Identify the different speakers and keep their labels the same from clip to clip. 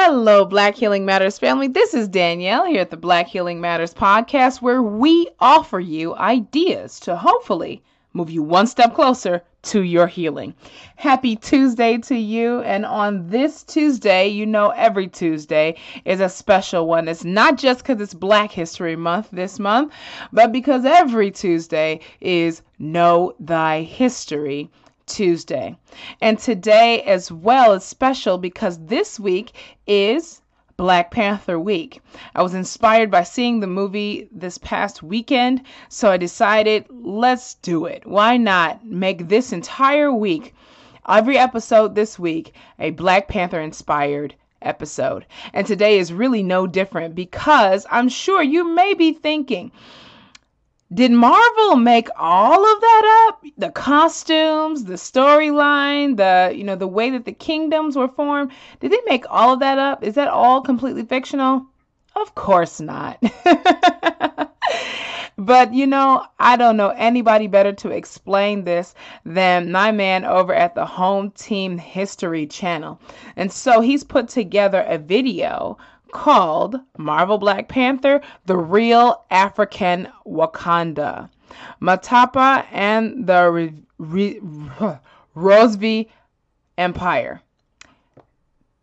Speaker 1: Hello, Black Healing Matters family. This is Danielle here at the Black Healing Matters podcast, where we offer you ideas to hopefully move you one step closer to your healing. Happy Tuesday to you. And on this Tuesday, you know, every Tuesday is a special one. It's not just because it's Black History Month this month, but because every Tuesday is Know Thy History Tuesday. And today, as well, is special because this week is Black Panther Week. I was inspired by seeing the movie this past weekend, so I decided let's do it. Why not make this entire week, every episode this week, a Black Panther inspired episode? And today is really no different because I'm sure you may be thinking, did Marvel make all of that up? The costumes, the storyline, the you know the way that the kingdoms were formed. Did they make all of that up? Is that all completely fictional? Of course not. but you know, I don't know anybody better to explain this than my man over at the Home Team History channel. And so he's put together a video called Marvel Black Panther The Real African Wakanda. Matapa and the Re- Re- Empire.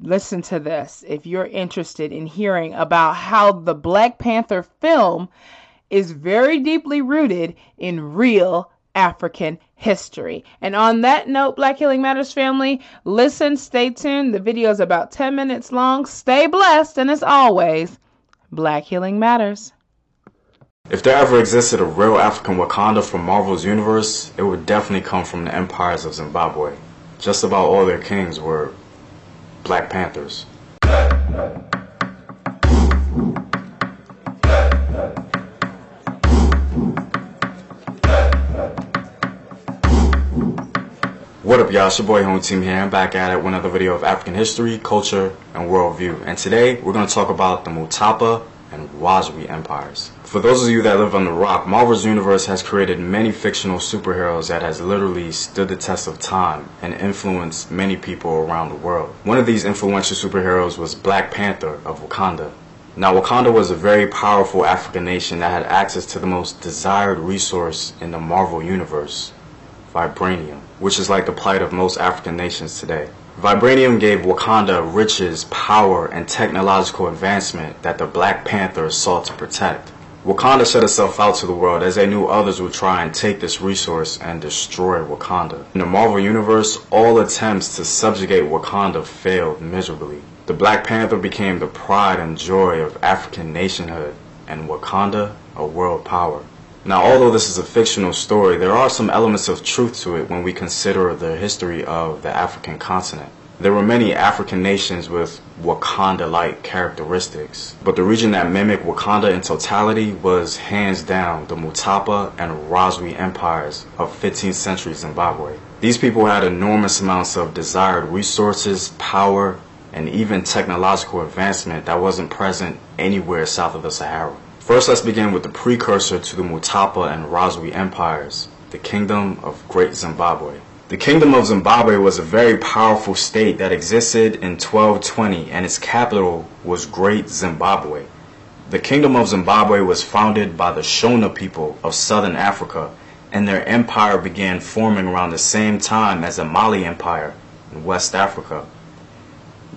Speaker 1: Listen to this if you're interested in hearing about how the Black Panther film is very deeply rooted in real African history. And on that note, Black Healing Matters family, listen, stay tuned. The video is about 10 minutes long. Stay blessed, and as always, Black Healing Matters.
Speaker 2: If there ever existed a real African Wakanda from Marvel's universe, it would definitely come from the empires of Zimbabwe. Just about all their kings were Black Panthers. What up, y'all? It's your boy Home Team here. I'm back at it with another video of African history, culture, and worldview. And today we're going to talk about the Mutapa and Rozwi empires. For those of you that live on the rock, Marvel's universe has created many fictional superheroes that has literally stood the test of time and influenced many people around the world. One of these influential superheroes was Black Panther of Wakanda. Now, Wakanda was a very powerful African nation that had access to the most desired resource in the Marvel universe, vibranium, which is like the plight of most African nations today. Vibranium gave Wakanda riches, power, and technological advancement that the Black Panther sought to protect. Wakanda set itself out to the world as they knew others would try and take this resource and destroy Wakanda. In the Marvel Universe, all attempts to subjugate Wakanda failed miserably. The Black Panther became the pride and joy of African nationhood, and Wakanda a world power. Now, although this is a fictional story, there are some elements of truth to it when we consider the history of the African continent. There were many African nations with Wakanda-like characteristics, but the region that mimicked Wakanda in totality was hands down the Mutapa and Rozwi empires of 15th century Zimbabwe. These people had enormous amounts of desired resources, power, and even technological advancement that wasn't present anywhere south of the Sahara. First, let's begin with the precursor to the Mutapa and Rozwi empires, the Kingdom of Great Zimbabwe. The Kingdom of Zimbabwe was a very powerful state that existed in 1220 and its capital was Great Zimbabwe. The Kingdom of Zimbabwe was founded by the Shona people of southern Africa and their empire began forming around the same time as the Mali Empire in West Africa.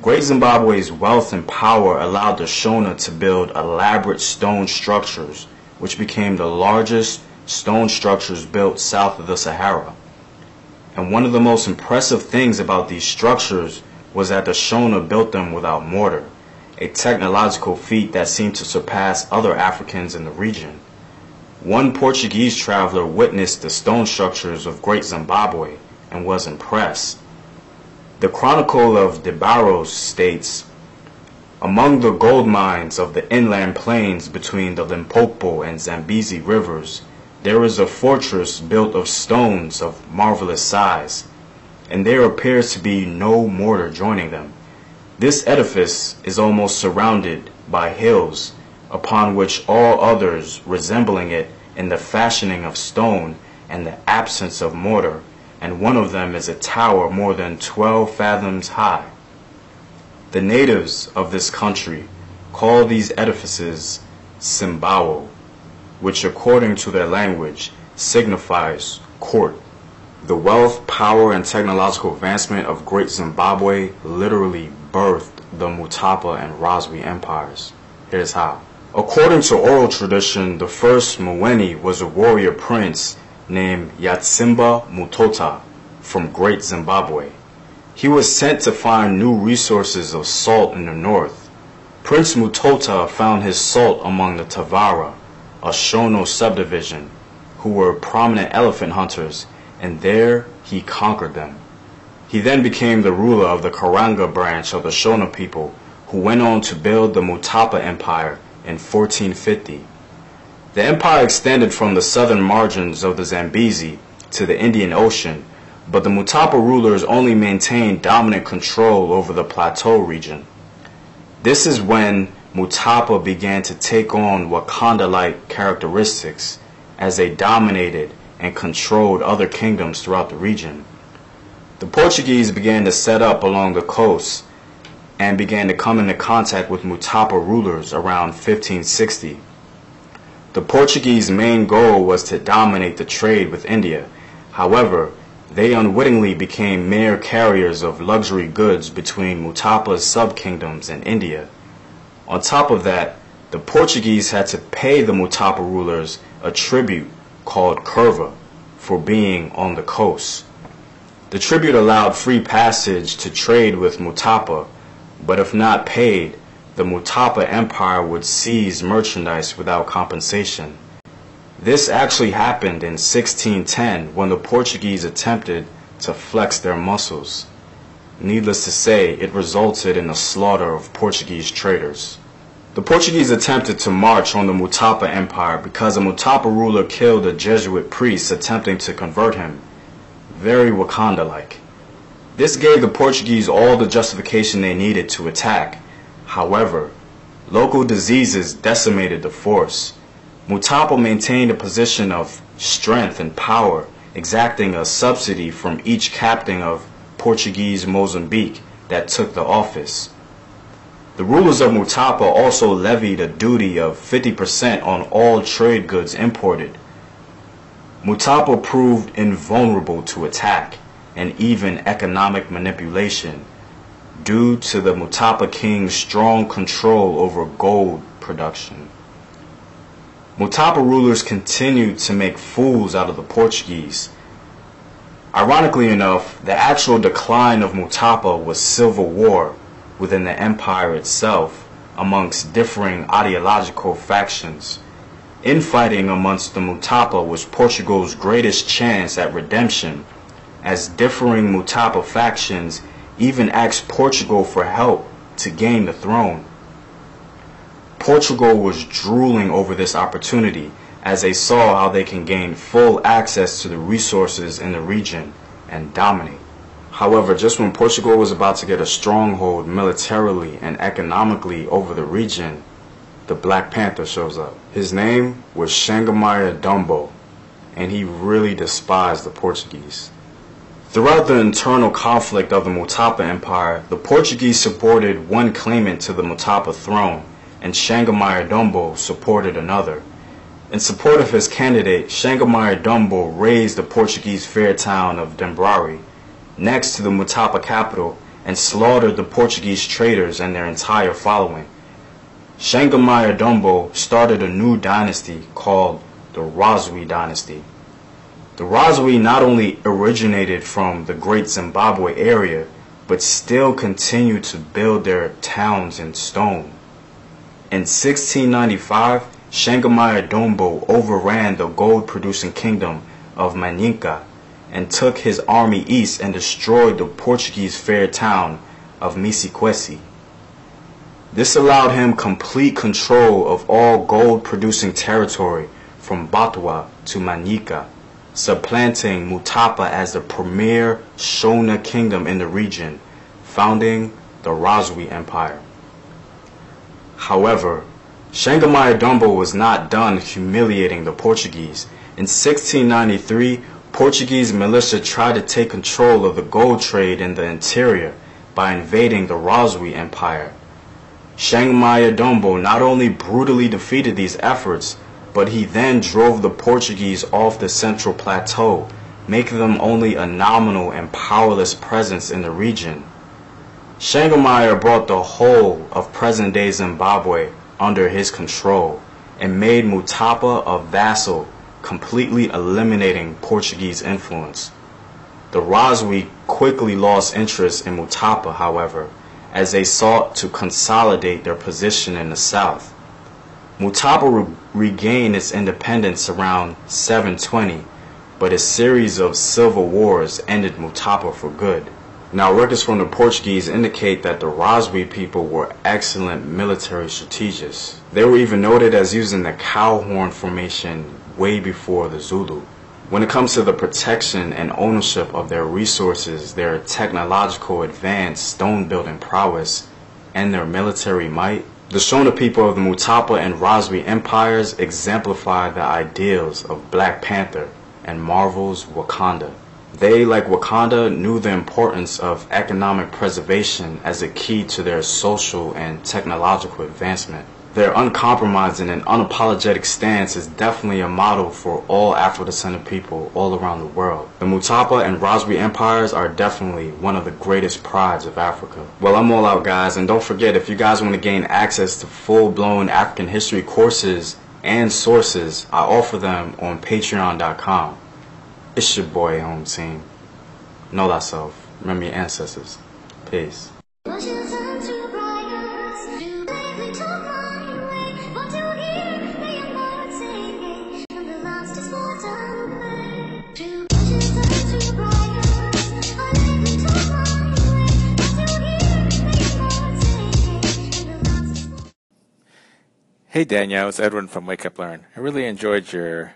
Speaker 2: Great Zimbabwe's wealth and power allowed the Shona to build elaborate stone structures, which became the largest stone structures built south of the Sahara. And one of the most impressive things about these structures was that the Shona built them without mortar, a technological feat that seemed to surpass other Africans in the region. One Portuguese traveler witnessed the stone structures of Great Zimbabwe and was impressed. The Chronicle of De Barros states, Among the gold mines of the inland plains between the Limpopo and Zambezi rivers, there is a fortress built of stones of marvelous size, and there appears to be no mortar joining them. This edifice is almost surrounded by hills, upon which all others resembling it in the fashioning of stone and the absence of mortar and one of them is a tower more than 12 fathoms high. The natives of this country call these edifices Simbawo, which according to their language signifies court. The wealth, power, and technological advancement of Great Zimbabwe literally birthed the Mutapa and Razwi empires. Here's how. According to oral tradition, the first Mwene was a warrior prince named Nyatsimba Mutota from Great Zimbabwe. He was sent to find new resources of salt in the north. Prince Mutota found his salt among the Tavara, a Shona subdivision, who were prominent elephant hunters, and there he conquered them. He then became the ruler of the Karanga branch of the Shona people, who went on to build the Mutapa Empire in 1450. The empire extended from the southern margins of the Zambezi to the Indian Ocean, but the Mutapa rulers only maintained dominant control over the plateau region. This is when Mutapa began to take on Wakanda-like characteristics as they dominated and controlled other kingdoms throughout the region. The Portuguese began to set up along the coast and began to come into contact with Mutapa rulers around 1560. The Portuguese main goal was to dominate the trade with India. However, they unwittingly became mere carriers of luxury goods between Mutapa's sub-kingdoms and India. On top of that, the Portuguese had to pay the Mutapa rulers a tribute called curva for being on the coast. The tribute allowed free passage to trade with Mutapa but if not paid, the Mutapa Empire would seize merchandise without compensation. This actually happened in 1610 when the Portuguese attempted to flex their muscles. Needless to say, it resulted in the slaughter of Portuguese traders. The Portuguese attempted to march on the Mutapa Empire because a Mutapa ruler killed a Jesuit priest attempting to convert him. Very Wakanda-like. This gave the Portuguese all the justification they needed to attack. However, local diseases decimated the force. Mutapa maintained a position of strength and power, exacting a subsidy from each captain of Portuguese Mozambique that took the office. The rulers of Mutapa also levied a duty of 50% on all trade goods imported. Mutapa proved invulnerable to attack and even economic manipulation due to the Mutapa king's strong control over gold production. Mutapa rulers continued to make fools out of the Portuguese. Ironically enough, the actual decline of Mutapa was civil war within the empire itself amongst differing ideological factions. Infighting amongst the Mutapa was Portugal's greatest chance at redemption as differing Mutapa factions even asked Portugal for help to gain the throne. Portugal was drooling over this opportunity as they saw how they can gain full access to the resources in the region and dominate. However, just when Portugal was about to get a stronghold militarily and economically over the region, the Black Panther shows up. His name was Changamire Dombo, and he really despised the Portuguese. Throughout the internal conflict of the Mutapa Empire, the Portuguese supported one claimant to the Mutapa throne, and Changamire Dombo supported another. In support of his candidate, Changamire Dombo razed the Portuguese fair town of Dambarare, next to the Mutapa capital, and slaughtered the Portuguese traders and their entire following. Changamire Dombo started a new dynasty called the Razwi dynasty. The Razwi not only originated from the Great Zimbabwe area, but still continued to build their towns in stone. In 1695, Changamire Dombo overran the gold-producing kingdom of Manyika and took his army east and destroyed the Portuguese fair town of Misiquesi. This allowed him complete control of all gold-producing territory from Batwa to Manyika supplanting Mutapa as the premier Shona kingdom in the region, founding the Razwi Empire. However, Changamire Dombo was not done humiliating the Portuguese. In 1693, Portuguese militia tried to take control of the gold trade in the interior, by invading the Rozwi Empire. Changamire Dombo not only brutally defeated these efforts, but he then drove the Portuguese off the Central Plateau, making them only a nominal and powerless presence in the region. Changamire brought the whole of present-day Zimbabwe under his control and made Mutapa a vassal, completely eliminating Portuguese influence. The Rozwi quickly lost interest in Mutapa, however, as they sought to consolidate their position in the south. Mutapa re regained its independence around 720, but a series of civil wars ended Mutapa for good. Now, records from the Portuguese indicate that the Rozwi people were excellent military strategists. They were even noted as using the cow horn formation way before the Zulu. When it comes to the protection and ownership of their resources, their technological advance stone building prowess, and their military might, the Shona people of the Mutapa and Rozwi empires exemplify the ideals of Black Panther and Marvel's Wakanda. They, like Wakanda, knew the importance of economic preservation as a key to their social and technological advancement. Their uncompromising and unapologetic stance is definitely a model for all Afro-descendant people all around the world. The Mutapa and Rozwi empires are definitely one of the greatest prides of Africa. Well, I'm all out, guys, and don't forget, if you guys want to gain access to full-blown African history courses and sources, I offer them on patreon.com. It's your boy, home team. Know thyself. Remember your ancestors. Peace.
Speaker 3: Hey Danielle, it's Edwin from Wake Up Learn. I really enjoyed your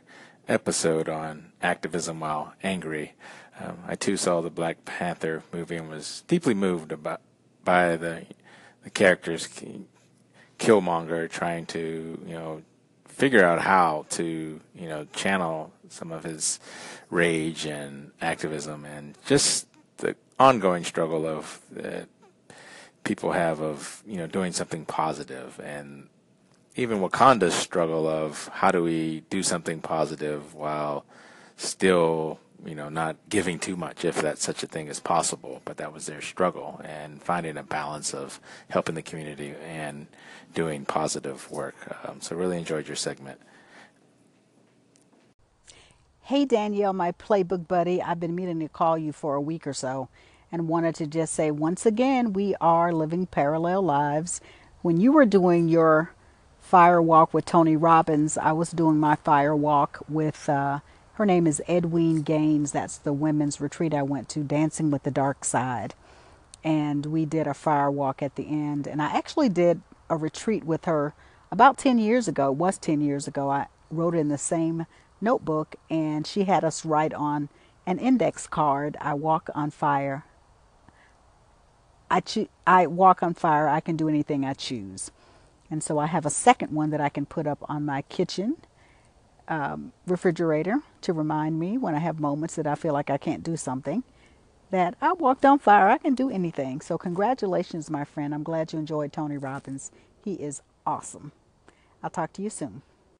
Speaker 3: episode on activism while angry. Um, I too saw the Black Panther movie and was deeply moved about by the the characters Killmonger trying to you know figure out how to you know channel some of his rage and activism and just the ongoing struggle of that people have of you know doing something positive and even Wakanda's struggle of how do we do something positive while still, you know, not giving too much, if that such a thing is possible. But that was their struggle and finding a balance of helping the community and doing positive work. Um, so really enjoyed your segment.
Speaker 4: Hey Danielle, my playbook buddy. I've been meaning to call you for a week or so and wanted to just say once again, we are living parallel lives. When you were doing your fire walk with Tony Robbins, I was doing my fire walk with, uh, her name is Edwene Gaines. That's the women's retreat I went to, Dancing with the Dark Side. And we did a fire walk at the end. And I actually did a retreat with her about 10 years ago. It was 10 years ago. I wrote in the same notebook, and she had us write on an index card I walk on fire. I, cho- I walk on fire. I can do anything I choose. And so I have a second one that I can put up on my kitchen um, refrigerator to remind me when I have moments that I feel like I can't do something that I walked on fire. I can do anything. So congratulations, my friend. I'm glad you enjoyed Tony Robbins. He is awesome. I'll talk to you soon.